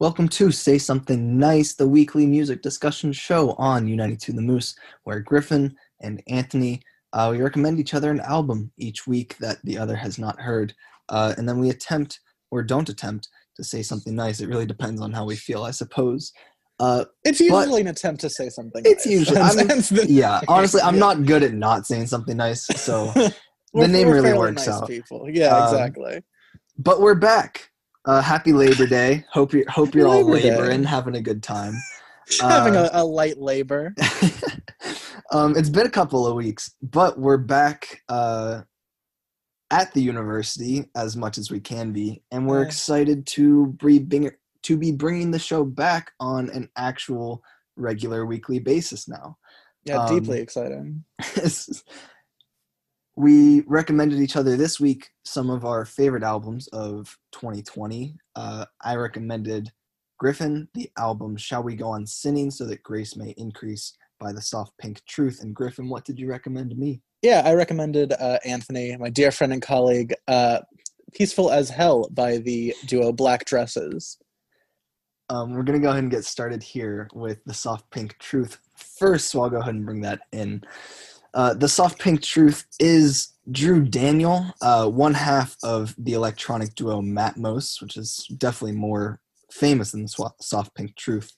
Welcome to Say Something Nice, the weekly music discussion show on U92 The Moose, where Griffin and Anthony uh, we recommend each other an album each week that the other has not heard, uh, and then we attempt or don't attempt to say something nice. It really depends on how we feel, I suppose. Uh, It's usually an attempt to say something. it's nice. usually, I mean, yeah. Honestly, I'm Yeah. not good at not saying something nice, so We're- name really works nice out. People. Yeah, Um, exactly. but we're back. Uh, happy Labor Day. Hope you hope you're all Labor Day. laboring, having a good time. Having uh, a, a light labor. um, it's been a couple of weeks, but we're back uh, at the university as much as we can be, and we're Yeah. excited to be bring, to be bringing the show back on an actual regular weekly basis now. Yeah, um, deeply exciting. we recommended each other this week some of our favorite albums of 2020. Uh, I recommended Griffin the album "Shall We Go On Sinning" so that grace may increase by the soft pink truth. And Griffin, what did you recommend to me? Yeah, I recommended uh, Anthony, my dear friend and colleague, uh, "Peaceful as Hell" by the duo Black Dresses. Um, we're gonna go ahead and get started here with the soft pink truth first. So I'll go ahead and bring that in. Uh, the soft pink truth is Drew Daniel, uh, one half of the electronic duo Matmos, which is definitely more famous than the soft pink truth.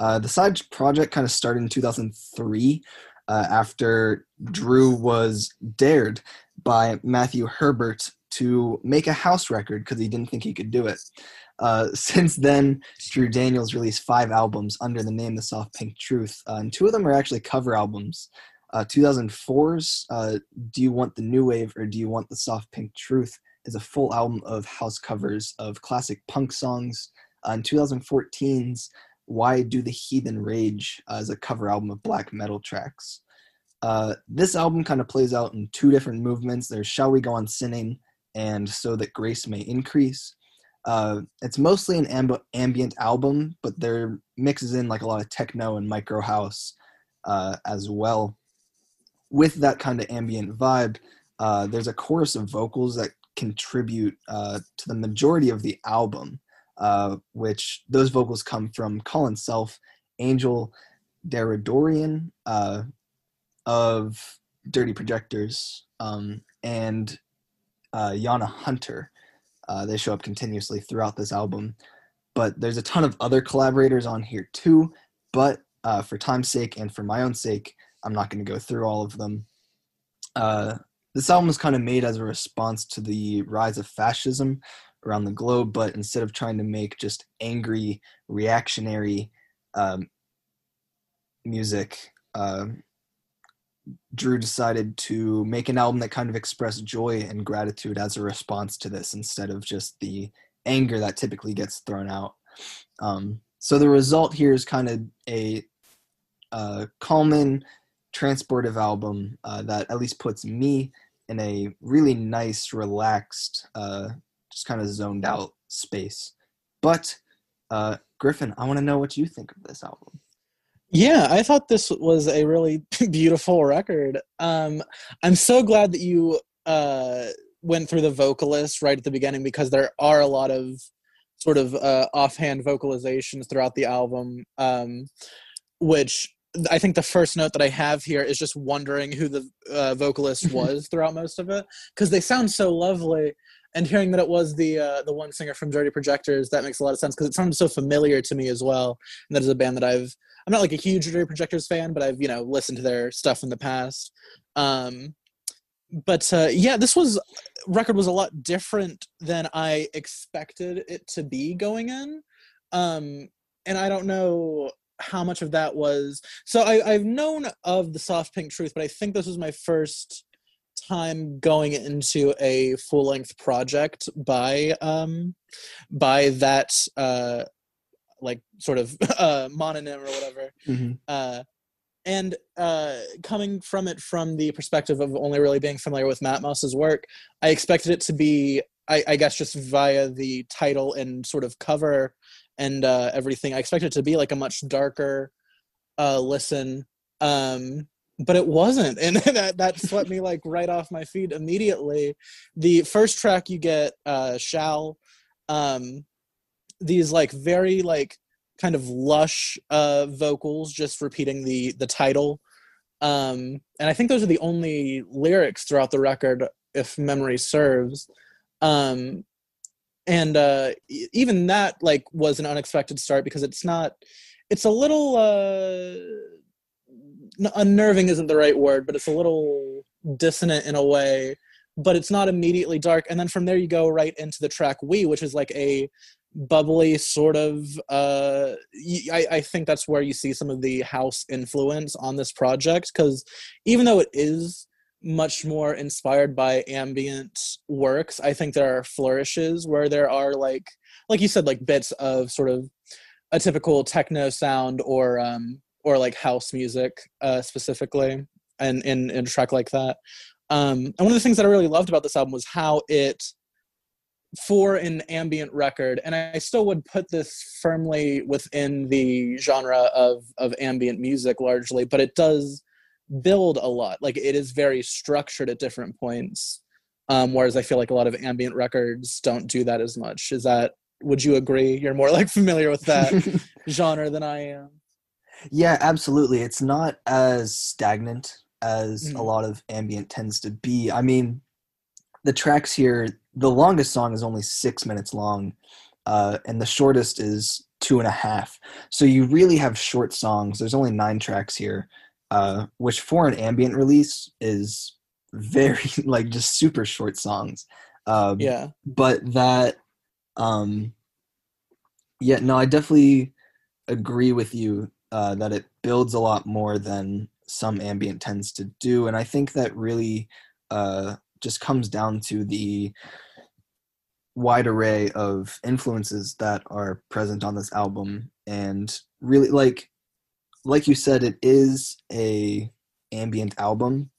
Uh, the side project kind of started in 2003 uh, after Drew was dared by Matthew Herbert to make a house record because he didn't think he could do it. Uh, since then, Drew Daniels released five albums under the name The Soft Pink Truth, uh, and two of them are actually cover albums. Uh, 2004's uh, Do You Want the New Wave or Do You Want the Soft Pink Truth is a full album of house covers of classic punk songs. Uh, and 2014's Why Do the Heathen Rage uh, is a cover album of black metal tracks. Uh, this album kind of plays out in two different movements. There's Shall We Go On Sinning and So That Grace May Increase. Uh, it's mostly an amb- ambient album, but there mixes in like a lot of techno and micro house uh, as well. With that kind of ambient vibe, uh, there's a chorus of vocals that contribute uh, to the majority of the album, uh, which those vocals come from Colin Self, Angel Deradoorian uh, of Dirty Projectors, um, and uh, Jana Hunter. Uh, they show up continuously throughout this album. But there's a ton of other collaborators on here too. But for time's sake and for my own sake, I'm not going to go through all of them. Uh, this album was kind of made as a response to the rise of fascism around the globe, but instead of trying to make just angry, reactionary um, music, uh, Drew decided to make an album that kind of expressed joy and gratitude as a response to this instead of just the anger that typically gets thrown out. Um, so the result here is kind of a uh, calming, transportive album uh, that at least puts me in a really nice, relaxed, uh, just kind of zoned out space. But uh, Griffin, I want to know what you think of this album. Yeah, I thought this was a really beautiful record. Um, I'm so glad that you uh, went through the vocalist right at the beginning because there are a lot of sort of uh, offhand vocalizations throughout the album, um, which I think the first note that I have here is just wondering who the uh, vocalist was throughout most of it because they sound so lovely. And hearing that it was the uh, the one singer from Dirty Projectors, that makes a lot of sense because it sounds so familiar to me as well. And that is a band that I've I'm not like a huge Dirty Projectors fan, but I've you know listened to their stuff in the past. Um, but uh, yeah, this was record was a lot different than I expected it to be going in, um, and I don't know how much of that was. So I, I've known of the Soft Pink Truth, but I think this was my first time going into a full length project by um, by that. Uh, like sort of uh mononym or whatever uh and uh coming from it from the perspective of only really being familiar with Matmos's work i expected it to be I, I guess just via the title and sort of cover and uh everything. I expected it to be like a much darker uh listen. Um but it wasn't. And that that swept me like right off my feet immediately. The first track you get uh shall um these like very like kind of lush uh vocals just repeating the the title. Um and i think those are the only lyrics throughout the record if memory serves. Um and uh even that like was an unexpected start because it's not it's a little uh unnerving isn't the right word but it's a little dissonant in a way but it's not immediately dark. And then from there you go right into the track we which is like a bubbly sort of uh I, I think that's where you see some of the house influence on this project because even though it is much more inspired by ambient works. I think there are flourishes where there are like like you said like bits of sort of a typical techno sound or um or like house music uh specifically and in, in a track like that. Um and one of the things that i really loved about this album was how it for an ambient record, and I still would put this firmly within the genre of of ambient music largely, but it does build a lot. Like it is very structured at different points. Um, whereas I feel like a lot of ambient records don't do that as much. Is that would you agree? You're more like familiar with that genre than I am. Yeah, absolutely. It's not as stagnant as mm. a lot of ambient tends to be. I mean, the tracks here the longest song is only six minutes long, uh, and the shortest is two and a half. So you really have short songs. There's only nine tracks here, uh, which for an ambient release is very like just super short songs. Um, yeah. But that, um, yeah, no, I definitely agree with you uh, that it builds a lot more than some ambient tends to do, and I think that really uh, just comes down to the wide array of influences that are present on this album and really like like you said it is a ambient album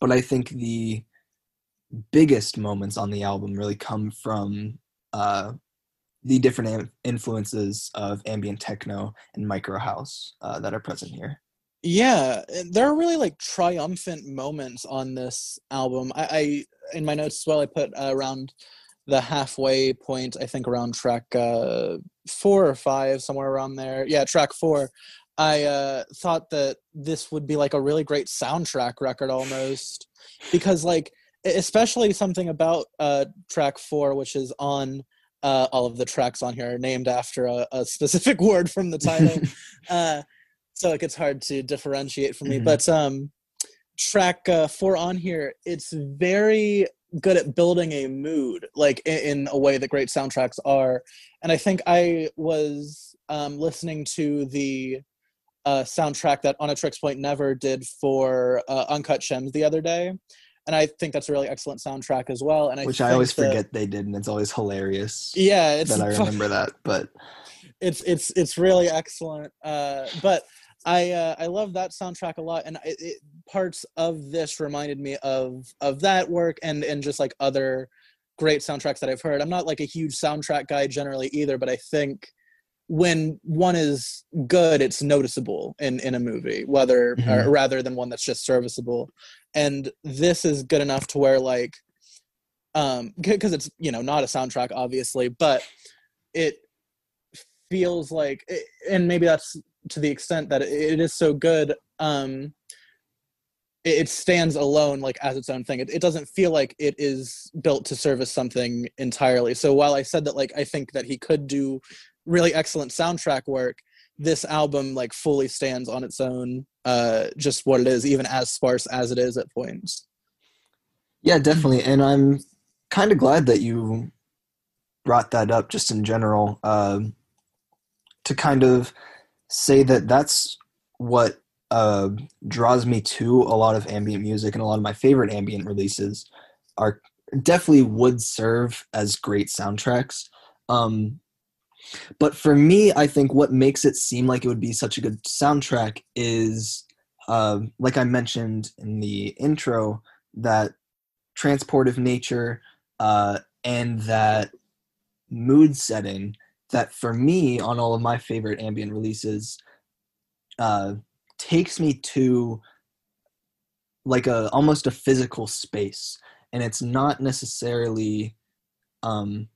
but i think the biggest moments on the album really come from uh, the different am- influences of ambient techno and micro house uh, that are present here yeah there are really like triumphant moments on this album i, I in my notes as well i put uh, around the halfway point, I think around track uh, four or five, somewhere around there. Yeah, track four. I uh, thought that this would be like a really great soundtrack record almost because like especially something about uh, track four, which is on uh, all of the tracks on here are named after a, a specific word from the title. uh, so it gets hard to differentiate for me. Mm-hmm. But um, track uh, four on here, it's very good at building a mood like in, in, a way that great soundtracks are and i think i was um, listening to the uh, soundtrack that Oneohtrix Point Never did for uh, Uncut Gems the other day, and I think that's a really excellent soundtrack as well. And I which I always that, forget they did, and it's always hilarious. Yeah, it's that I remember that, but it's it's it's really excellent. Uh, but I uh, I love that soundtrack a lot, and it, it, parts of this reminded me of of that work and and just like other great soundtracks that I've heard. I'm not like a huge soundtrack guy generally either, but I think when one is good, it's noticeable in in a movie, whether mm-hmm. rather than one that's just serviceable. And this is good enough to where like, um, because it's you know not a soundtrack obviously, but it feels like, it, and maybe that's to the extent that it is so good um it stands alone like as its own thing it, it doesn't feel like it is built to service something entirely so while i said that like i think that he could do really excellent soundtrack work this album like fully stands on its own uh just what it is even as sparse as it is at points yeah definitely and i'm kind of glad that you brought that up just in general um to kind of say that that's what uh, draws me to a lot of ambient music and a lot of my favorite ambient releases are definitely would serve as great soundtracks. Um, but for me, I think what makes it seem like it would be such a good soundtrack is, uh, like I mentioned in the intro, that transportive nature uh, and that mood setting that for me on all of my favorite ambient releases uh, takes me to like a almost a physical space. And it's not necessarily um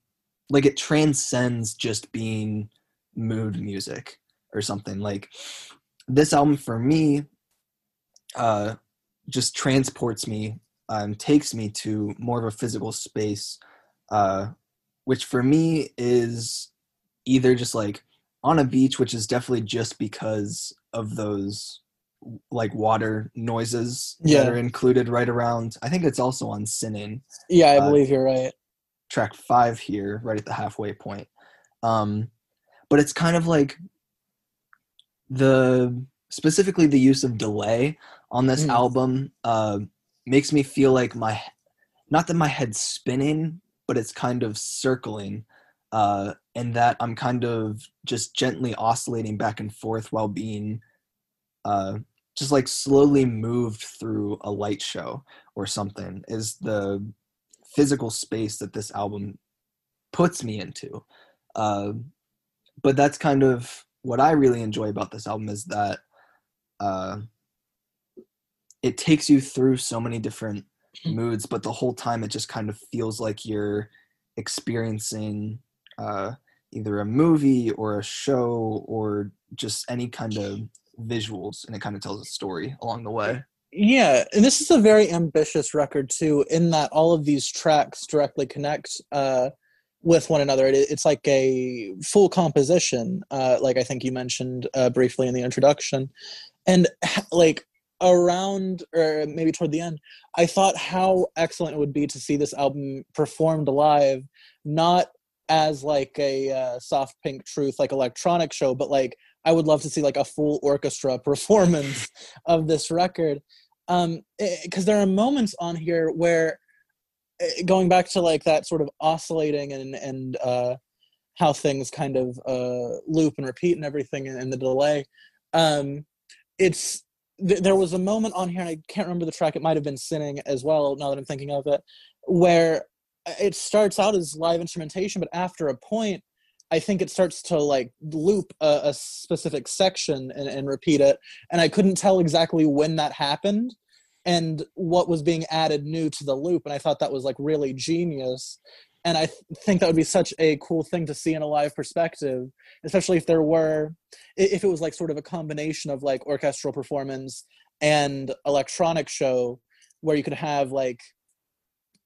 like it transcends just being mood music or something like this album for me uh just transports me um takes me to more of a physical space uh which for me is either just like on a beach which is definitely just because of those like water noises Yeah. that are included right around i think it's also on sinning Yeah, I Uh, believe you're right. Track five here, right at the halfway point. Um, but it's kind of like the specifically the use of delay on this Mm. album uh, makes me feel like my not that my head's spinning, but it's kind of circling, uh, and that I'm kind of just gently oscillating back and forth while being uh, just like slowly moved through a light show or something. Is the physical space that this album puts me into. Uh, but that's kind of what I really enjoy about this album is that uh, it takes you through so many different moods, but the whole time it just kind of feels like you're experiencing uh, either a movie or a show or just any kind of visuals, and it kind of tells a story along the way. Yeah, and this is a very ambitious record too, in that all of these tracks directly connect uh, with one another. It, it's like a full composition, uh, like I think you mentioned uh, briefly in the introduction, and like around or maybe toward the end, I thought how excellent it would be to see this album performed live, not as like a uh, soft pink truth like electronic show, but like I would love to see like a full orchestra performance of this record. Um because there are moments on here where eh, going back to like that sort of oscillating and and uh how things kind of uh loop and repeat and everything and, and the delay um it's th- there was a moment on here and i can't remember the track it might have been sinning as well now that i'm thinking of it where uh, it starts out as live instrumentation but after a point i think it starts to like loop a, a specific section and, and repeat it and I couldn't tell exactly when that happened and what was being added new to the loop. And I thought that was like really genius. And I th- think that would be such a cool thing to see in a live perspective, especially if there were, if it was like sort of a combination of like orchestral performance and electronic show where you could have like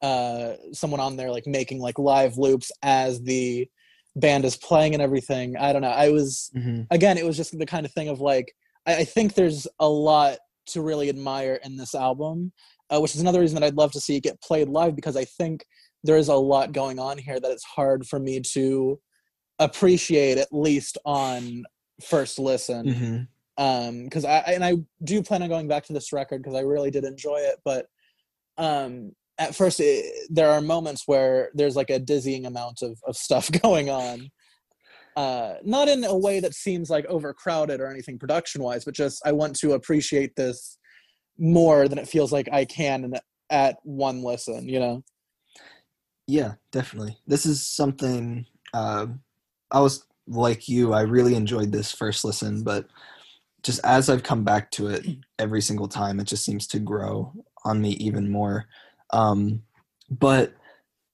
uh someone on there like making like live loops as the band is playing and everything i don't know i was again, it was just the kind of thing of like, I, I think there's a lot to really admire in this album, uh, which is another reason that I'd love to see it get played live because I think there is a lot going on here that it's hard for me to appreciate at least on first listen Mhm. um because I and I do plan on going back to this record because I really did enjoy it but um at first it, there are moments where there's like a dizzying amount of, of stuff going on uh not in a way that seems like overcrowded or anything production wise but just I want to appreciate this more than it feels like I can at one listen you know Yeah, definitely. This is something uh, I was like you. I really enjoyed this first listen, but just as I've come back to it every single time, it just seems to grow on me even more. Um, but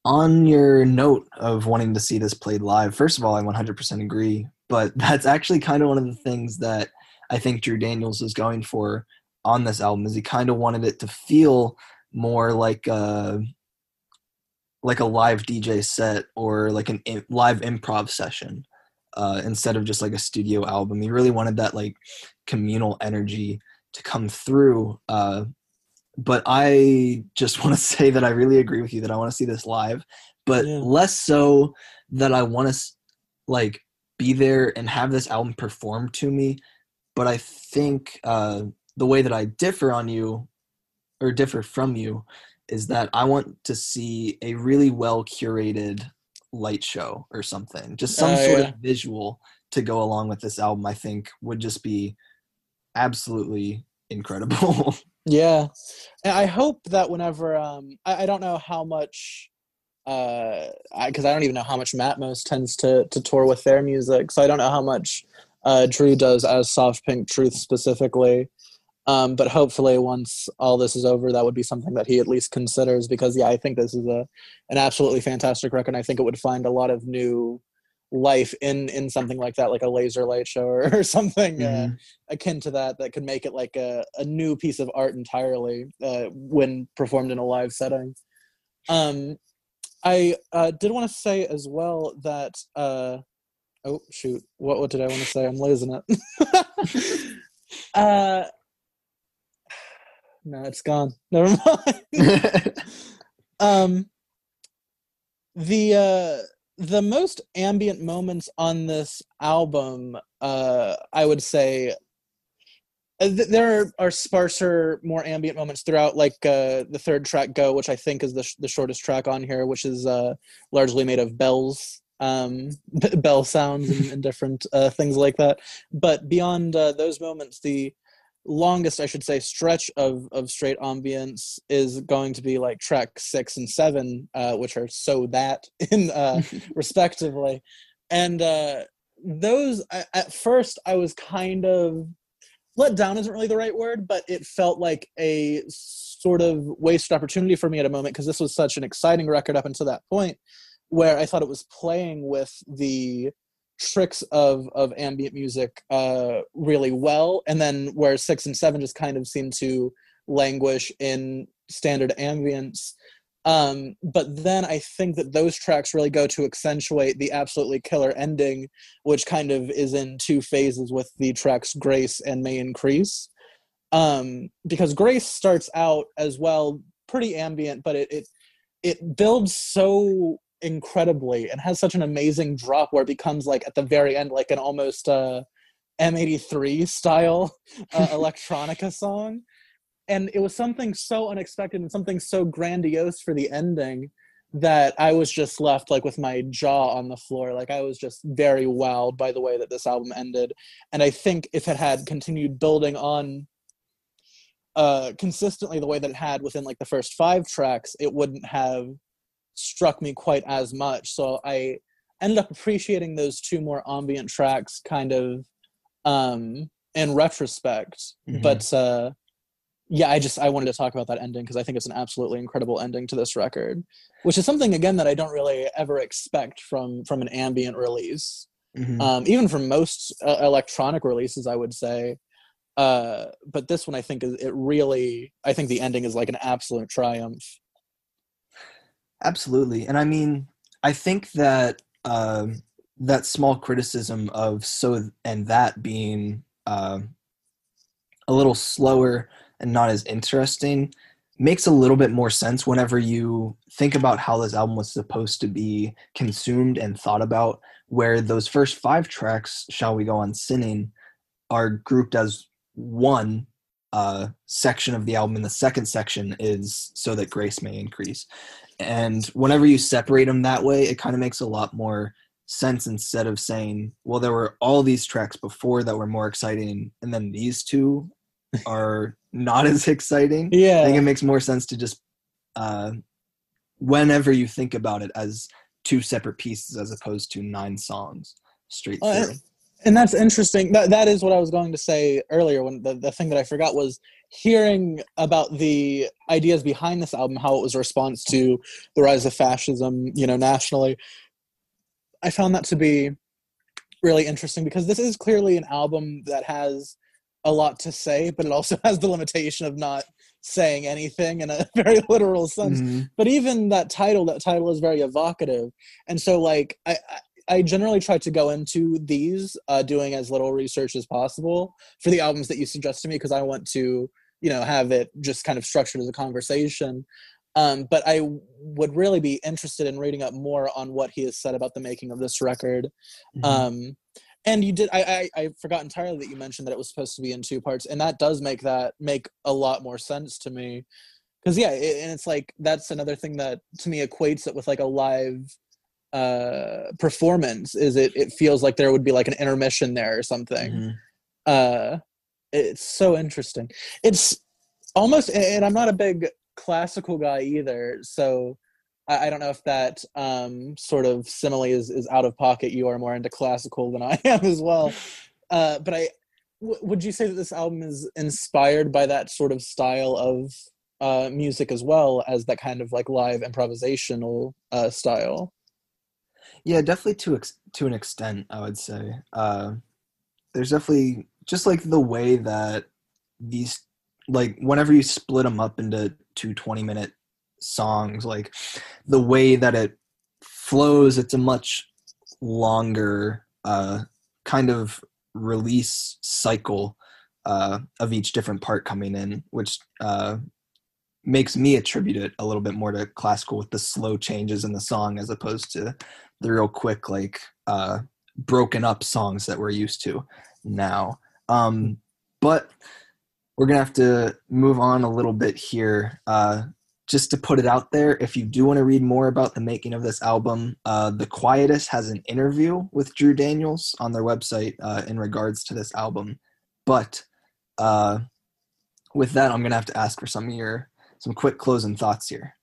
on your note of wanting to see this played live, first of all, I 100% agree. But that's actually kind of one of the things that I think Drew Daniels was going for on this album. Is he kind of wanted it to feel more like a like a live DJ set or like an im- live improv session uh, instead of just like a studio album. He really wanted that like communal energy to come through. Uh, but I just want to say that I really agree with you that I want to see this live, but Yeah. less so that I want to like be there and have this album performed to me. But I think uh, the way that I differ on you or differ from you is that I want to see a really well curated light show or something. Just some Oh, sort yeah. of visual to go along with this album, I think would just be absolutely incredible. Yeah, and I hope that whenever um, I, I don't know how much, uh, because I, don't even know how much Matmos tends to to tour with their music, so I don't know how much uh, Drew does as Soft Pink Truth specifically. Um, but hopefully, once all this is over, that would be something that he at least considers. Because yeah, I think this is a an absolutely fantastic record. I think it would find a lot of new life in in something like that, like a laser light show or, or something uh, mm-hmm. uh, akin to that, that could make it like a, a new piece of art entirely uh, when performed in a live setting. Um, I uh, did want to say as well that uh, oh shoot, what what did I want to say? I'm losing it. uh, no, it's gone. Never mind. um, the uh, the most ambient moments on this album, uh, I would say, uh, there are, are, sparser, more ambient moments throughout, like uh, the third track "Go," which I think is the sh- the shortest track on here, which is uh, largely made of bells, um, b- bell sounds, and, and different uh, things like that. But beyond uh, those moments, the longest, I should say, stretch of of straight ambience is going to be like track six and seven, uh, which are so that in respectively, and those I, at first I was kind of let down isn't really the right word, but it felt like a sort of wasted opportunity for me at a moment because this was such an exciting record up until that point where I thought it was playing with the tricks of of ambient music uh, really well, and then where six and seven just kind of seem to languish in standard ambience um, but then I think that those tracks really go to accentuate the absolutely killer ending, which kind of is in two phases with the tracks Grace and May Increase. Um, because Grace starts out as well pretty ambient, but it it it builds so incredibly and has such an amazing drop where it becomes like at the very end like an almost uh M83 style uh, electronica song and it was something so unexpected and something so grandiose for the ending that I was just left like with my jaw on the floor. Like I was just very wowed by the way that this album ended. And I think if it had continued building on uh consistently the way that it had within like the first five tracks, it wouldn't have struck me quite as much. So I ended up appreciating those two more ambient tracks kind of um in retrospect. Mm-hmm. But uh yeah, I just I wanted to talk about that ending because I think it's an absolutely incredible ending to this record, which is something again that I don't really ever expect from from an ambient release, mm-hmm. um, even from most uh, electronic releases, I would say. Uh, but this one, I think, is it really. I think the ending is like an absolute triumph. Absolutely, and I mean, I think that uh, that small criticism of so and that being uh, a little slower and not as interesting makes a little bit more sense whenever you think about how this album was supposed to be consumed and thought about where those first five tracks shall we go on sinning are grouped as one uh, section of the album and the second section is so that grace may increase and whenever you separate them that way it kind of makes a lot more sense instead of saying well there were all these tracks before that were more exciting and then these two are not as exciting. Yeah. I think it makes more sense to just uh, whenever you think about it as two separate pieces as opposed to nine songs straight uh, through. and that's interesting. That that is what I was going to say earlier when the, the thing that I forgot was hearing about the ideas behind this album, how it was a response to the rise of fascism, you know, nationally. I found that to be really interesting because this is clearly an album that has a lot to say, but it also has the limitation of not saying anything in a very literal sense. Mm-hmm. But even that title, that title is very evocative. And so like I, I generally try to go into these uh, doing as little research as possible for the albums that you suggest to me because I want to, you know, have it just kind of structured as a conversation. Um, but I would really be interested in reading up more on what he has said about the making of this record. Mm-hmm. Um, and you did I, I i forgot entirely that you mentioned that it was supposed to be in two parts and that does make that make a lot more sense to me because yeah it, and it's like that's another thing that to me equates it with like a live uh performance is it it feels like there would be like an intermission there or something mm-hmm. uh it's so interesting it's almost and i'm not a big classical guy either so I, I don't know if that um, sort of simile is, is out of pocket. You are more into classical than I am as well. Uh, but I, w- would you say that this album is inspired by that sort of style of uh, music as well as that kind of like live improvisational uh, style? Yeah, definitely to ex- to an extent, I would say. Uh, there's definitely just like the way that these like whenever you split them up into two 20 minute songs like the way that it flows it's a much longer uh kind of release cycle uh of each different part coming in which uh makes me attribute it a little bit more to classical with the slow changes in the song as opposed to the real quick like uh broken up songs that we're used to now um but we're gonna have to move on a little bit here. Uh, just to put it out there, if you do want to read more about the making of this album, uh, The Quietus has an interview with Drew Daniels on their website uh, in regards to this album. But uh, with that, I'm gonna have to ask for some of your some quick closing thoughts here.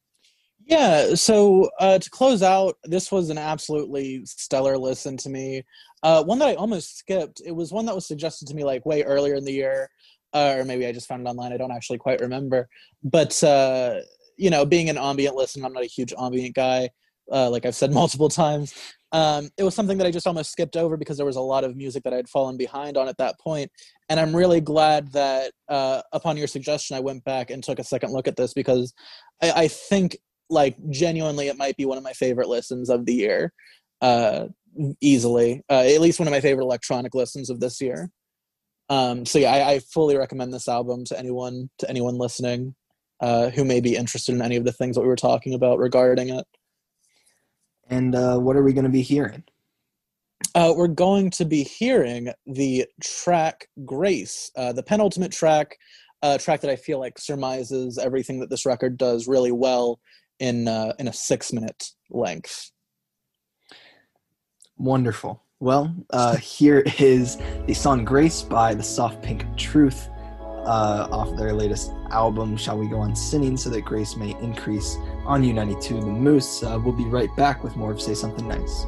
Yeah, so uh, to close out, this was an absolutely stellar listen to me. Uh, one that I almost skipped. It was one that was suggested to me like way earlier in the year uh, or maybe I just found it online. I don't actually quite remember. But uh, you know, being an ambient listener, I'm not a huge ambient guy. Uh, like I've said multiple times, um, it was something that I just almost skipped over because there was a lot of music that I'd fallen behind on at that point. And I'm really glad that uh, upon your suggestion, I went back and took a second look at this because I, I think, like, genuinely, it might be one of my favorite listens of the year, uh, easily. Uh, at least one of my favorite electronic listens of this year. Um, so yeah, I, I, fully recommend this album to anyone to anyone listening uh, who may be interested in any of the things that we were talking about regarding it. And uh, what are we going to be hearing? Uh, we're going to be hearing the track "Grace," uh, the penultimate track, uh, track that I feel like surmises everything that this record does really well in uh, in a six minute length. Wonderful. Well, uh, here is the song Grace by the Soft Pink Truth uh, off their latest album, Shall We Go On Sinning So That Grace May Increase on U92 The Moose. Uh, we'll be right back with more of Say Something Nice.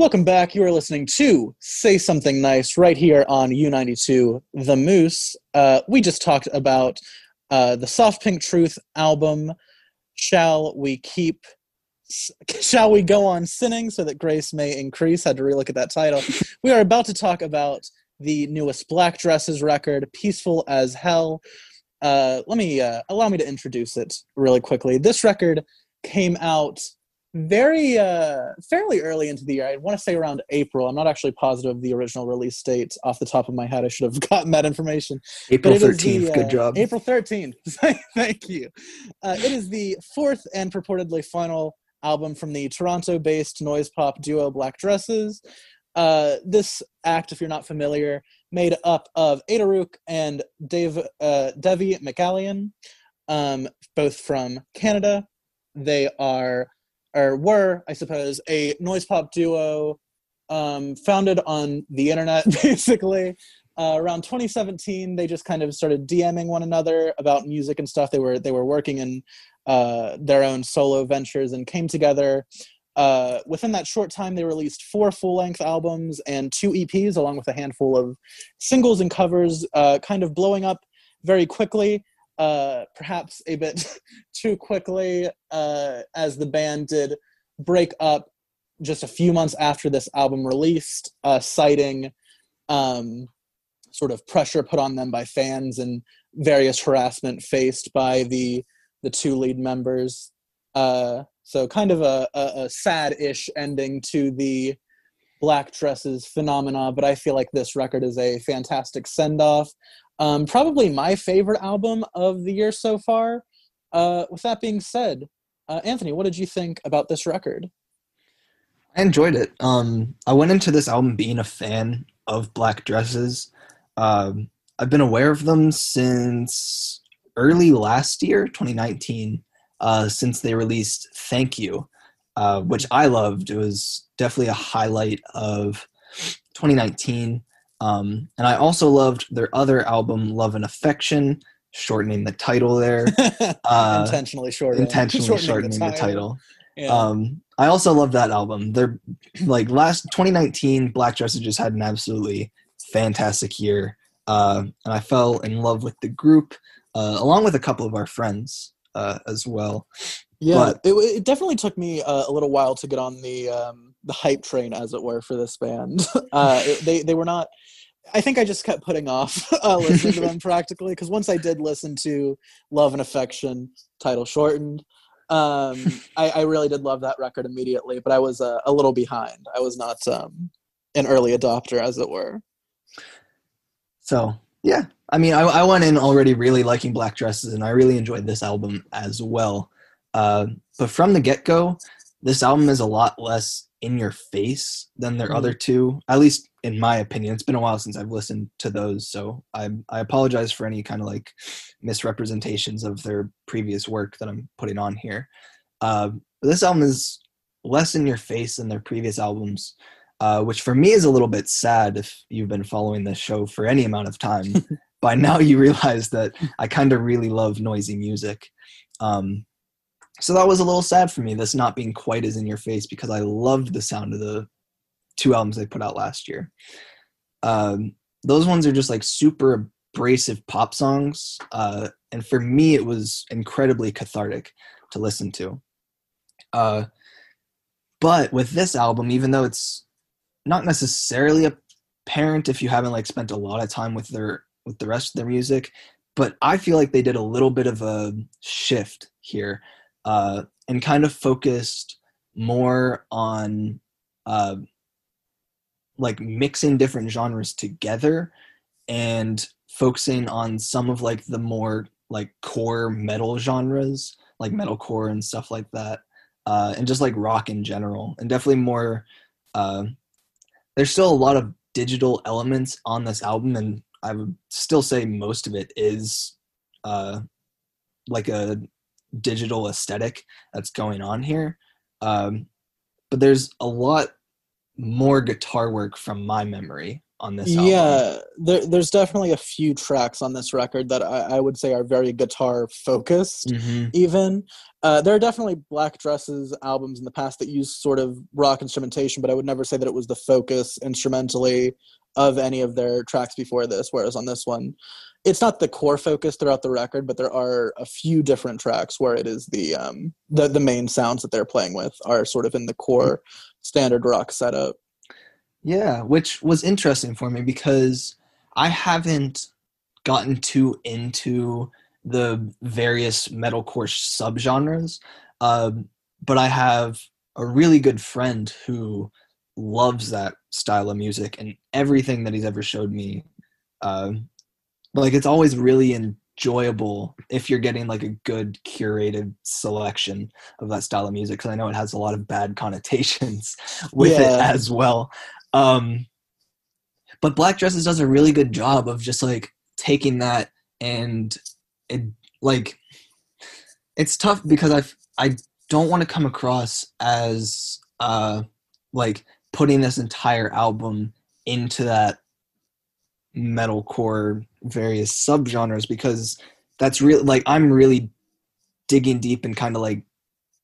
Welcome back. You are listening to Say Something Nice right here on U92 The Moose. Uh, we just talked about uh, the Soft Pink Truth album. Shall we keep? Shall we go on sinning so that grace may increase? Had to relook at that title. we are about to talk about the newest Black Dresses record, Peaceful as Hell. Uh, let me uh, allow me to introduce it really quickly. This record came out very uh fairly early into the year. I want to say around april. I'm not actually positive of the original release date off the top of my head. I should have gotten that information. April 13th the, good uh, job. April 13th thank you. Uh, it is the fourth and purportedly final album from the toronto based noise pop duo black dresses. Uh, this act if you're not familiar made up of ada rook and dave uh, devi mcallion um, both from canada. They are or were, I suppose, a noise pop duo um, founded on the internet, basically. Uh, around 2017, they just kind of started DMing one another about music and stuff. They were they were working in uh, their own solo ventures and came together. Uh, within that short time, they released four full length albums and two EPs, along with a handful of singles and covers, uh, kind of blowing up very quickly uh, perhaps a bit too quickly uh, as the band did break up just a few months after this album released, uh, citing um, sort of pressure put on them by fans and various harassment faced by the the two lead members. Uh, so kind of a, a, a sad-ish ending to the black dresses phenomena, but I feel like this record is a fantastic send-off. Um, probably my favorite album of the year so far. Uh, with that being said, uh, Anthony, what did you think about this record? I enjoyed it. Um, I went into this album being a fan of Black Dresses. Um, I've been aware of them since early last year, 2019, uh, since they released Thank You, uh, which I loved. It was definitely a highlight of 2019. Um, and I also loved their other album, Love and Affection, shortening the title there. Uh, intentionally shortening. Intentionally shortening, shortening the title. The title. Yeah. Um, I also love that album. They're like last 2019, Black Dresses just had an absolutely fantastic year. Uh, and I fell in love with the group, uh, along with a couple of our friends uh, as well. Yeah, but, it, it, definitely took me uh, a little while to get on the um, the hype train, as it were, for this band. Uh, it, they they were not. I think I just kept putting off uh, listening to them practically because once I did listen to Love and Affection, title shortened, um, I, I, really did love that record immediately. But I was uh, a little behind. I was not um, an early adopter, as it were. So yeah, I mean, I, I went in already really liking Black Dresses, and I really enjoyed this album as well. Uh, but from the get go, this album is a lot less in your face than their mm. other two, at least in my opinion. It's been a while since I've listened to those, so I I apologize for any kind of like misrepresentations of their previous work that I'm putting on here. Uh, this album is less in your face than their previous albums, uh, which for me is a little bit sad if you've been following this show for any amount of time. By now, you realize that I kind of really love noisy music. Um, so that was a little sad for me this not being quite as in your face because i loved the sound of the two albums they put out last year. Um, those ones are just like super abrasive pop songs uh, and for me it was incredibly cathartic to listen to. Uh, but with this album even though it's not necessarily apparent if you haven't like spent a lot of time with their with the rest of their music but i feel like they did a little bit of a shift here uh, and kind of focused more on uh, like mixing different genres together and focusing on some of like the more like core metal genres like metalcore and stuff like that uh, and just like rock in general and definitely more uh, there's still a lot of digital elements on this album and i would still say most of it is uh, like a digital aesthetic that's going on here. Um, but there's a lot more guitar work from my memory on this album. Yeah, there, there's definitely a few tracks on this record that I, I would say are very guitar focused. Mhm. Even uh, there are definitely Black Dresses albums in the past that use sort of rock instrumentation, but I would never say that it was the focus instrumentally of any of their tracks before this. Whereas on this one, it's not the core focus throughout the record, but there are a few different tracks where it is the um, the the main sounds that they're playing with are sort of in the core standard rock setup. Yeah, which was interesting for me because I haven't gotten too into the various metalcore subgenres, um, but I have a really good friend who loves that style of music, and everything that he's ever showed me, um, like it's always really enjoyable if you're getting like a good curated selection of that style of music. Because I know it has a lot of bad connotations with it as well. Um, but Black Dresses does a really good job of just like taking that and it like it's tough because I've I don't want to come across as uh like putting this entire album into that metalcore various subgenres because that's really like I'm really digging deep and kind of like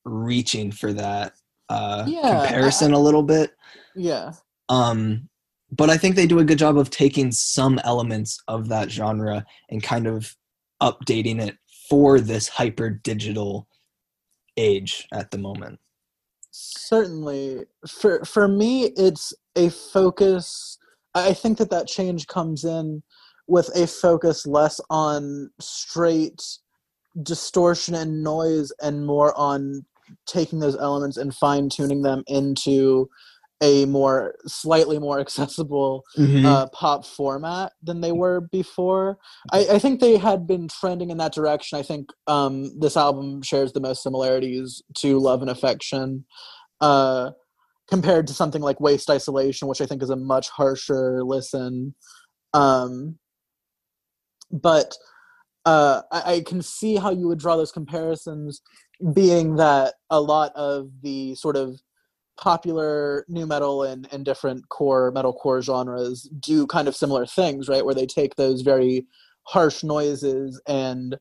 reaching for that uh Yeah, comparison a little bit Yeah. um but i think they do a good job of taking some elements of that genre and kind of updating it for this hyper digital age at the moment Certainly, for for me, it's a focus. I I think that that change comes in with a focus less on straight distortion and noise, and more on taking those elements and fine tuning them into a more slightly more accessible uh, pop format than they were before. I, I think they had been trending in that direction. I think um, this album shares the most similarities to Love and Affection uh, compared to something like Waste Isolation, which I think is a much harsher listen. Um, but uh, I, I can see how you would draw those comparisons, being that a lot of the sort of popular nu metal and, and different core metal core genres do kind of similar things, right? Where they take those very harsh noises and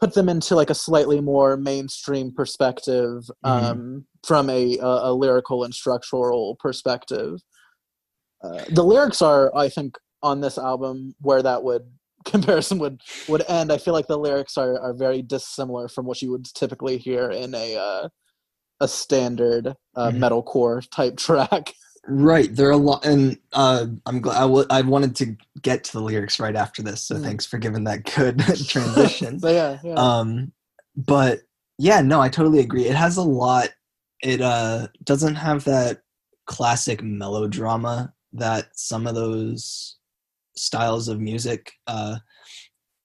put them into like a slightly more mainstream perspective um, from a, a, a lyrical and structural perspective. Uh, the lyrics are, I think, on this album where that would comparison would would end. I feel like the lyrics are, are very dissimilar from what you would typically hear in a uh, a standard uh, Mhm. metalcore type track. right there are a lot and uh i'm glad I, w- I wanted to get to the lyrics right after this so Mm. thanks for giving that good transition but yeah, yeah. um but yeah no i totally agree it has a lot it uh doesn't have that classic melodrama that some of those styles of music uh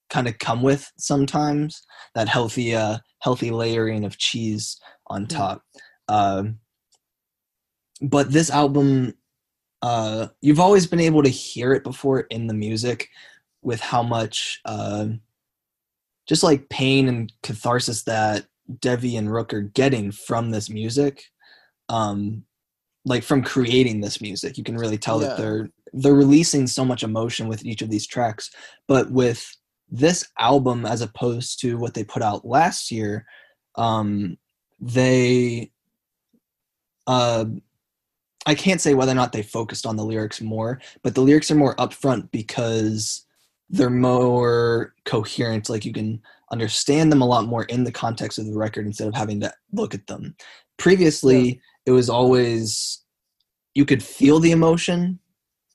kind of come with sometimes that healthy uh healthy layering of cheese on top. Um but this album uh you've always been able to hear it before in the music with how much uh just like pain and catharsis that Devi and Rook are getting from this music, um, like from creating this music, you can really tell Yeah. that they're they're releasing so much emotion with each of these tracks. But with this album, as opposed to what they put out last year, um, they, uh, I can't say whether or not they focused on the lyrics more, but the lyrics are more upfront because they're more coherent. Like you can understand them a lot more in the context of the record instead of having to look at them. Previously, it was always you could feel the emotion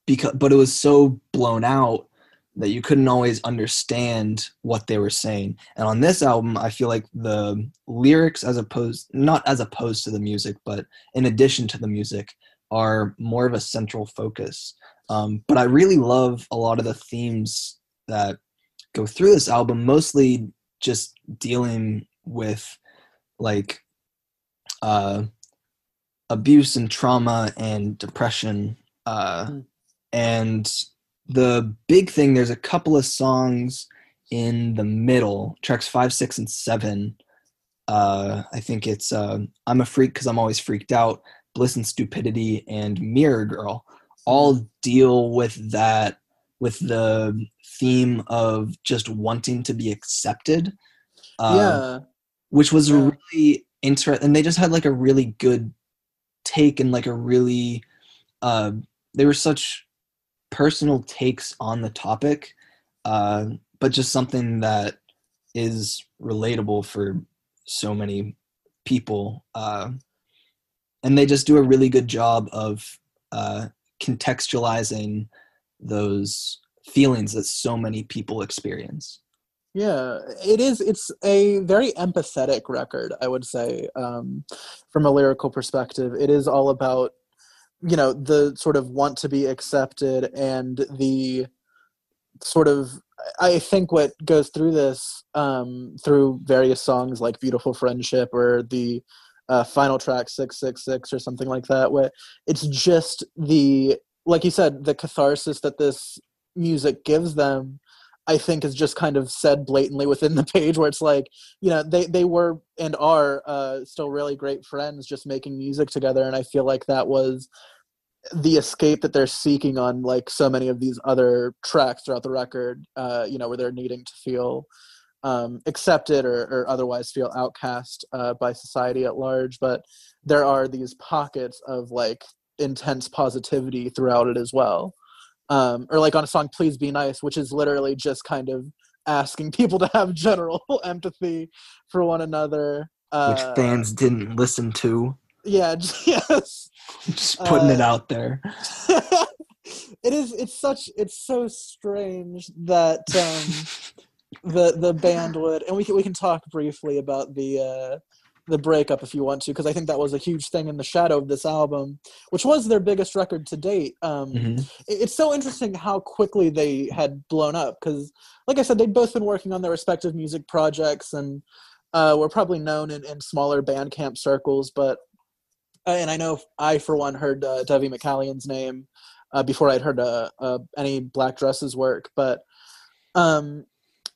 because but it was so blown out that you couldn't always understand what they were saying. And on this album, I feel like the lyrics as opposed not as opposed to the music, but in addition to the music are more of a central focus. Um, but I really love a lot of the themes that go through this album, mostly just dealing with like uh, abuse and trauma and depression. Uh, Mm. And the big thing, there's a couple of songs in the middle, tracks five, six, and seven. Uh, I think it's uh, I'm a Freak because I'm always freaked out, Bliss and Stupidity, and Mirror Girl all deal with that with the theme of just wanting to be accepted. Uh, yeah. which was Yeah. really interesting and they just had like a really good take and like a really uh they were such personal takes on the topic uh but just something that is relatable for so many people uh and they just do a really good job of uh contextualizing those feelings that so many people experience Yeah, it is. It's a very empathetic record, I would say, um, from a lyrical perspective. It is all about, you know, the sort of want to be accepted and the sort of. I think what goes through this, um, through various songs like "Beautiful Friendship" or the uh, final track "Six Six Six" or something like that, where it's just the, like you said, the catharsis that this music gives them I think is just kind of said blatantly within the page where it's like, you know, they, they were and are uh, still really great friends just making music together. And I feel like that was the escape that they're seeking on like so many of these other tracks throughout the record, uh, you know, where they're needing to feel um, accepted or, or otherwise feel outcast uh, by society at large. But there are these pockets of like intense positivity throughout it as well um, or like on a song "Please Be Nice," which is literally just kind of asking people to have general empathy for one another. Uh, which fans didn't listen to yeah, yes. just putting it Uh, out there it is. It's such. It's so strange that um, the the band would, and we can we can talk briefly about the uh, the breakup if you want to, because I think that was a huge thing in the shadow of this album, which was their biggest record to date. Um, Mhm. it- it's so interesting how quickly they had blown up because like i said they'd both been working on their respective music projects and uh, were probably known in, in smaller Bandcamp circles but uh, and i know i for one heard uh, Devi McCallion's name uh, before i'd heard uh, uh, any black dresses work but um,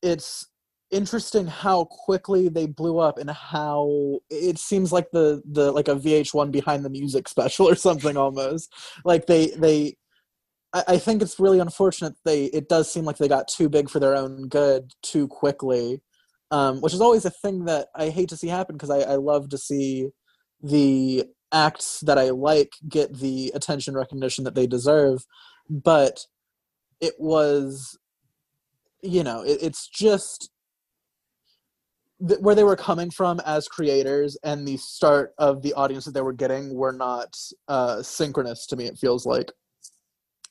it's interesting how quickly they blew up and how it seems like the the like a vh1 behind the music special or something almost. Like they they I, I think it's really unfortunate they it does seem like they got too big for their own good too quickly um, which is always a thing that i hate to see happen because I, I love to see the acts that i like get the attention recognition that they deserve but it was you know it, it's just th- where they were coming from as creators and the start of the audience that they were getting were not uh, synchronous to me it feels like.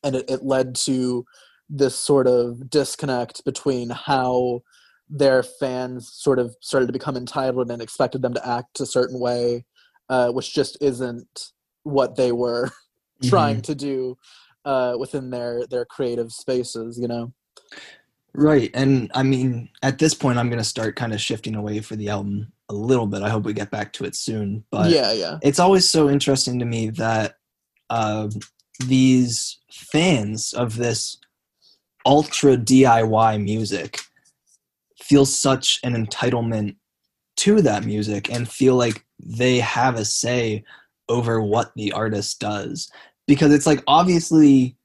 And it, it led to this sort of disconnect between how their fans sort of started to become entitled and expected them to act a certain way uh, which just isn't what they were trying to do uh, within their their creative spaces you know Right. And I mean, at this point, I'm going to start kind of shifting away for the album a little bit. I hope we get back to it soon. But yeah yeah it's always so interesting to me that uh, these fans of this ultra DIY music feel such an entitlement to that music and feel like they have a say over what the artist does. Because it's like, obviously,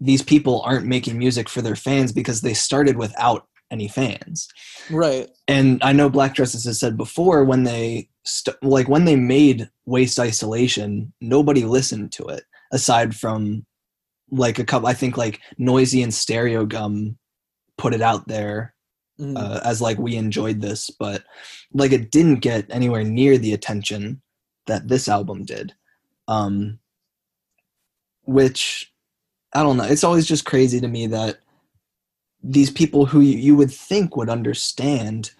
these people aren't making music for their fans because they started without any fans right and I know Black Dresses has said before when they st- like when they made Waste Isolation, nobody listened to it aside from like a couple. I think like Noisey and Stereogum put it out there Mhm. uh, as like we enjoyed this, but like it didn't get anywhere near the attention that this album did. Um, which I don't know. It's always just crazy to me that these people who you, would think would understand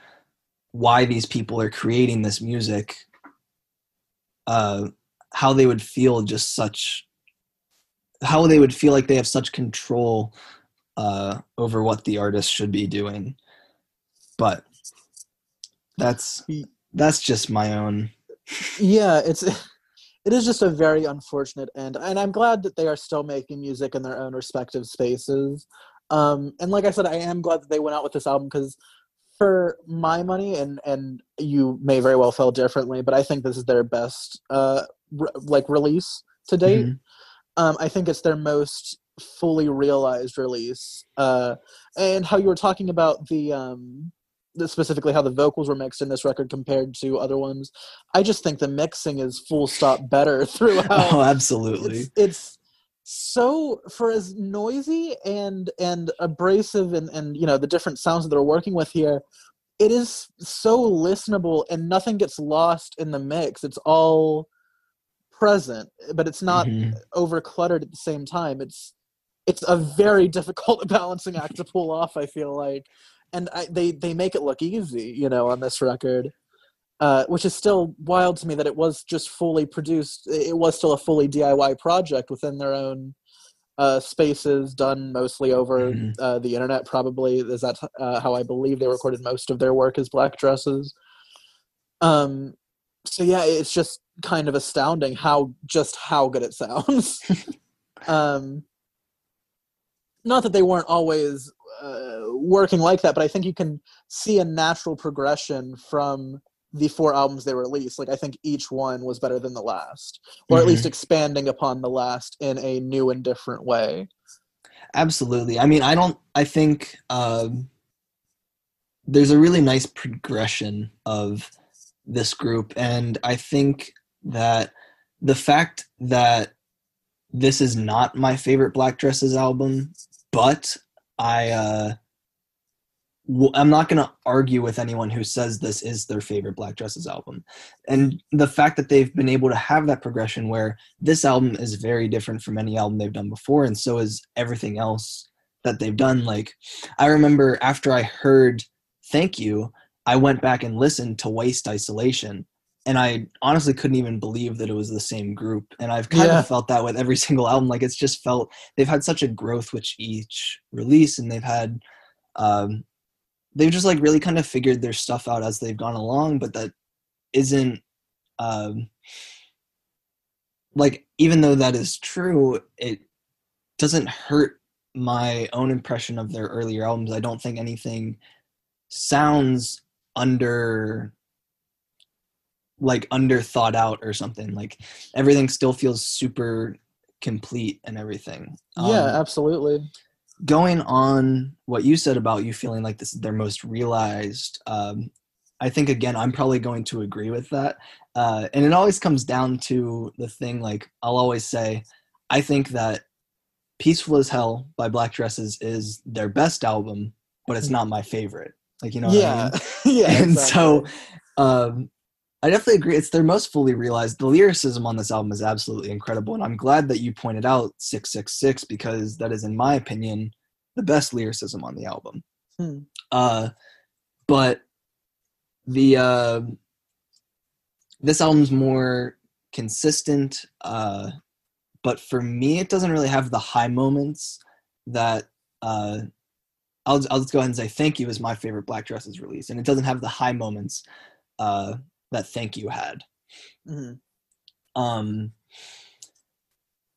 why these people are creating this music, uh, how they would feel just such, how they would feel like they have such control uh, over what the artist should be doing. But that's that's just my own. yeah it's it is just a very unfortunate end and i'm glad that they are still making music in their own respective spaces um and like i said i am glad that they went out with this album because for my money and and you may very well feel differently but i think this is their best uh re- like release to date Mhm. Um, I think it's their most fully realized release. Uh, and how you were talking about the, um, the specifically how the vocals were mixed in this record compared to other ones. I just think the mixing is full stop better throughout. Oh, absolutely. It's, it's so for as noisy and and abrasive and and you know the different sounds that they're working with here it is so listenable and nothing gets lost in the mix it's all present but it's not Mhm. over cluttered at the same time it's it's a very difficult balancing act to pull off i feel like and I, they they make it look easy you know on this record uh, which is still wild to me that it was just fully produced it was still a fully diy project within their own uh, spaces done mostly over Mhm. uh, the internet probably. Is that uh, how i believe they recorded most of their work as black dresses. Um so yeah it's just kind of astounding how just how good it sounds. Um not that they weren't always uh, working like that but i think you can see a natural progression from the four albums they released like i think each one was better than the last or at Mhm. least expanding upon the last in a new and different way Absolutely. I mean, I don't. I think um, there's a really nice progression of this group, and I think that the fact that this is not my favorite Black Dresses album, but I uh, w- I'm not going to argue with anyone who says this is their favorite Black Dresses album, and the fact that they've been able to have that progression where this album is very different from any album they've done before and so is everything else that they've done like i remember after i heard thank you i went back and listened to waste isolation and i honestly couldn't even believe that it was the same group and i've kind Yeah. of felt that with every single album like it's just felt they've had such a growth with each release and they've had um they've just like really kind of figured their stuff out as they've gone along but that isn't um like even though that is true it doesn't hurt my own impression of their earlier albums i don't think anything sounds under like under thought out or something like everything still feels super complete and everything. Yeah Um, absolutely. going on what you said about you feeling like this is their most realized um, i think again i'm probably going to agree with that. Uh, and it always comes down to the thing like i'll always say i think that peaceful as hell by black dresses is their best album but it's not my favorite. Like you know what I yeah. mean? yeah and so um, I definitely agree. It's their most fully realized. The lyricism on this album is absolutely incredible, and I'm glad that you pointed out "Six Six Six because that is, in my opinion, the best lyricism on the album. Hmm. Uh, but the uh, this album's more consistent. Uh, but for me, it doesn't really have the high moments that. Uh, I'll I'll just go ahead and say "Thank You" is my favorite Black Dresses release, and it doesn't have the high moments. Uh, that thank you had Mhm. um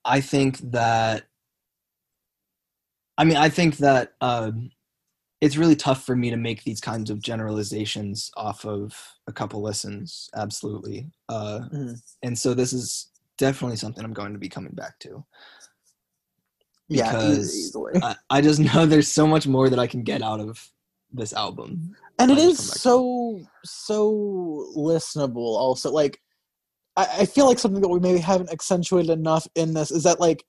i think that i mean i think that um it's really tough for me to make these kinds of generalizations off of a couple listens absolutely uh Mhm. and so this is definitely something i'm going to be coming back to yeah because eas- easily I, I just know there's so much more that i can get out of this album and it is I just is come back to so so listenable also like I, I feel like something that we maybe haven't accentuated enough in this is that like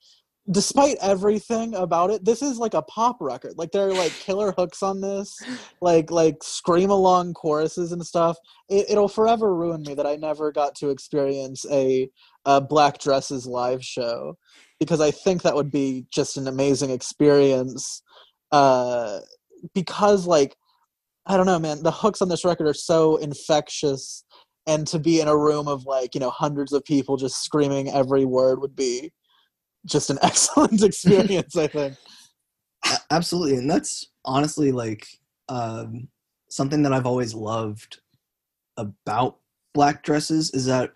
despite everything about it this is like a pop record. Like there are like killer hooks on this like like scream along choruses and stuff. It, it'll forever ruin me that i never got to experience a, a black dresses live show because i think that would be just an amazing experience uh because like I don't know, man. The hooks on this record are so infectious, and to be in a room of like you know hundreds of people just screaming every word would be just an excellent experience. I think. Absolutely and that's honestly like um, something that i've always loved about black dresses is that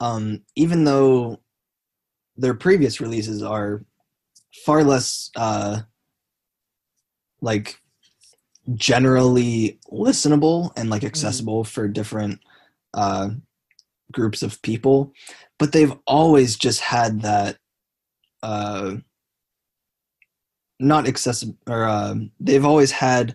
um, even though their previous releases are far less uh, like generally listenable and like accessible for different uh, groups of people but they've always just had that uh, not accessible, or uh, they've always had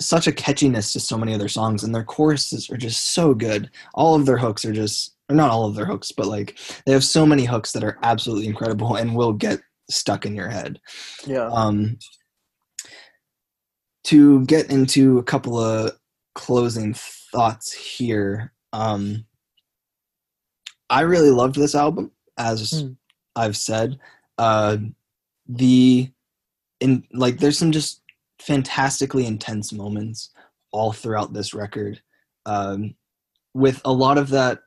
such a catchiness to so many of their songs, and their choruses are just so good. All of their hooks are just, or not all of their hooks, but like they have so many hooks that are absolutely incredible and will get stuck in your head. Yeah. Um, to get into a couple of closing thoughts here, um, I really loved this album, as Hmm. I've said. Uh, the in like there's some just fantastically intense moments all throughout this record, um, with a lot of that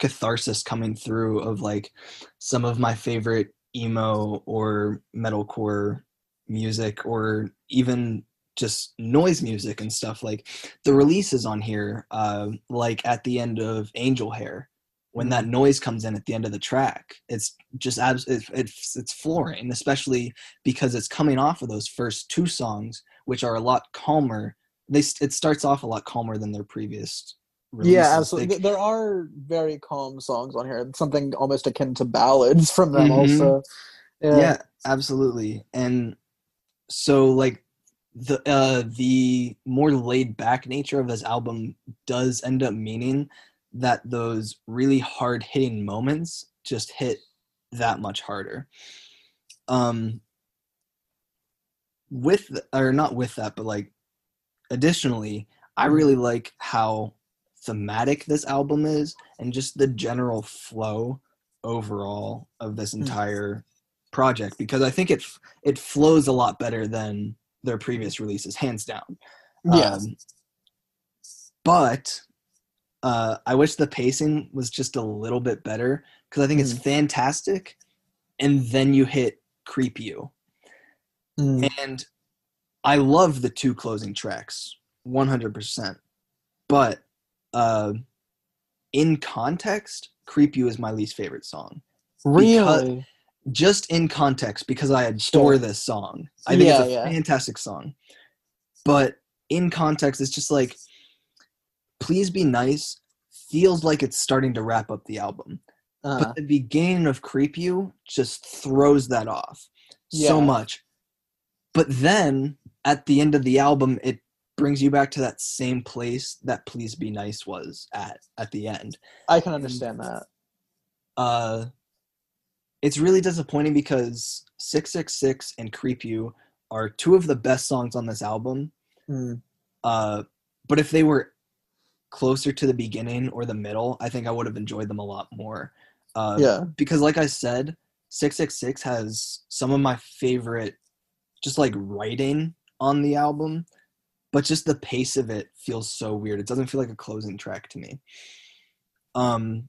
catharsis coming through of like some of my favorite emo or metalcore music or even just noise music and stuff like the releases on here uh, like at the end of angel hair when that noise comes in at the end of the track it's just abs- it's, it's it's flooring especially because it's coming off of those first two songs which are a lot calmer they it starts off a lot calmer than their previous releases. yeah, absolutely. There are very calm songs on here. Something almost akin to ballads from them, Mhm. also. yeah. absolutely and so like the uh the more laid back nature of this album does end up meaning that those really hard hitting moments just hit that much harder um with or not with that but like additionally i really like how thematic this album is and just the general flow overall of this Hmm. entire project because I think it it flows a lot better than their previous releases, hands down. Yeah. Um, but uh, I wish the pacing was just a little bit better because I think it's Mm. fantastic, and then you hit "Creep You," Mm. and I love the two closing tracks, one hundred percent. But uh, in context, "Creep You" is my least favorite song. really? Just in context because I adore Sure. this song. I think Yeah, it's a yeah. fantastic song. But in context, it's just like, please be nice feels like it's starting to wrap up the album. Uh, But the beginning of Creep You just throws that off so much. But then at the end of the album, it brings you back to that same place that Please Be Nice was at at the end. I can understand that. uh it's really disappointing because 666 and creep you are two of the best songs on this album Mm. uh but if they were closer to the beginning or the middle i think i would have enjoyed them a lot more uh Yeah. because like i said 666 has some of my favorite just like writing on the album but just the pace of it feels so weird it doesn't feel like a closing track to me um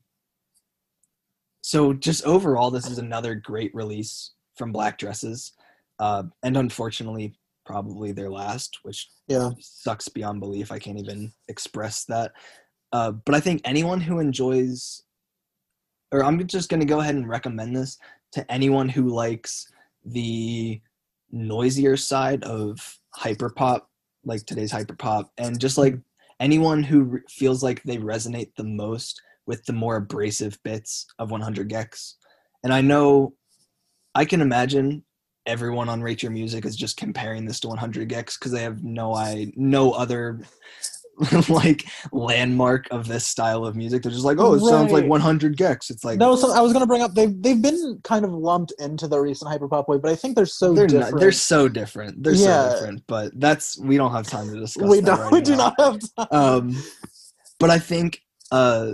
so just overall this is another great release from black dresses uh and unfortunately probably their last which Yeah. sucks beyond belief i can't even express that uh but i think anyone who enjoys or i'm just going to go ahead and recommend this to anyone who likes the noisier side of hyperpop like today's hyperpop and just like anyone who re- feels like they resonate the most with the more abrasive bits of 100 gecs and i know i can imagine everyone on rate your music is just comparing this to 100 gecs because they have no i no other like landmark of this style of music they're just like oh it sounds like 100 gecs it's like no. So I was going to bring up. They've they've been kind of lumped into the recent hyperpop wave, but I think they're so they're different. not, they're so different they're Yeah. so different but that's we don't have time to discuss we that don't. right we do not have time. um but i think uh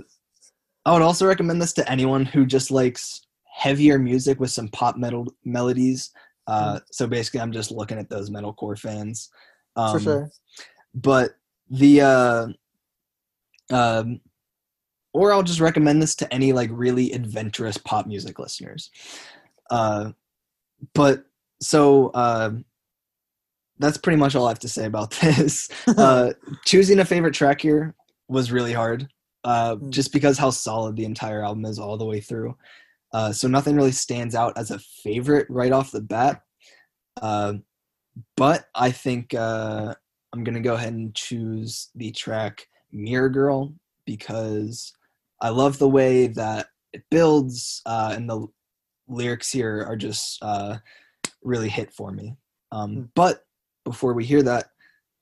i would also recommend this to anyone who just likes heavier music with some pop metal melodies. Uh so basically i'm just looking at those metalcore fans. Um for sure. but the uh um or i'll just recommend this to any like really adventurous pop music listeners. Uh but so uh that's pretty much all i have to say about this. Uh choosing a favorite track here was really hard uh Mm. just because how solid the entire album is all the way through uh so nothing really stands out as a favorite right off the bat uh but i think uh i'm gonna go ahead and choose the track mirror girl because i love the way that it builds uh and the lyrics here are just uh, really hit for me. Um, Mm. but before we hear that,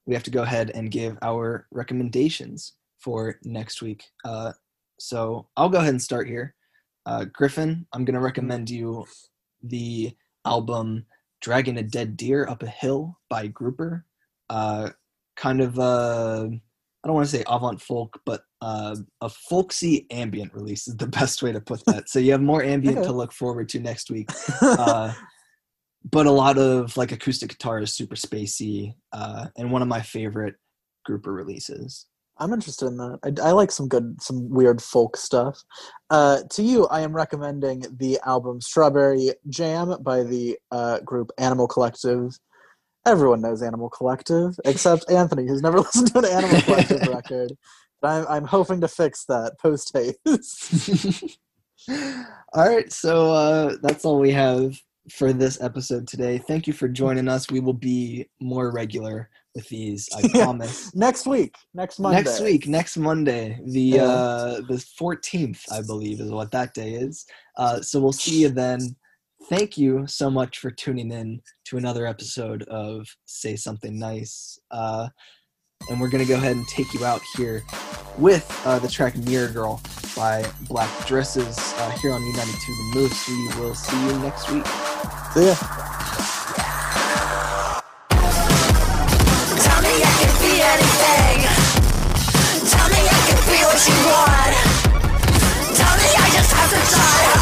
we have to go ahead and give our recommendations for next week. Uh, so I'll go ahead and start here. Uh, Griffin, I'm going to recommend you the album Dragging a Dead Deer Up a Hill by Grouper. Uh, kind of, uh, I don't want to say avant folk, but uh, a folksy ambient release is the best way to put that. So you have more ambient to look forward to next week. Uh, but a lot of like acoustic guitar is super spacey uh, and one of my favorite grouper releases. I'm interested in that. I, I like some good, some weird folk stuff. Uh, to you, I am recommending the album Strawberry Jam by the uh, group Animal Collective. Everyone knows Animal Collective, except Anthony, who's never listened to an Animal Collective record. But I'm, I'm hoping to fix that post haste. all right, so uh, that's all we have for this episode today. Thank you for joining us. We will be more regular with these, I promise. next week, next Monday. Next week, next Monday, the Yeah. uh, the fourteenth, I believe, is what that day is. Uh, so we'll see you then. Thank you so much for tuning in to another episode of Say Something Nice. Uh, and we're gonna go ahead and take you out here with uh, the track "Mirror Girl" by Black Dresses uh, here on U92 the Moose. We will see you next week. See ya. Tell me I can be anything. Tell me I can be what you want. Tell me I just have to try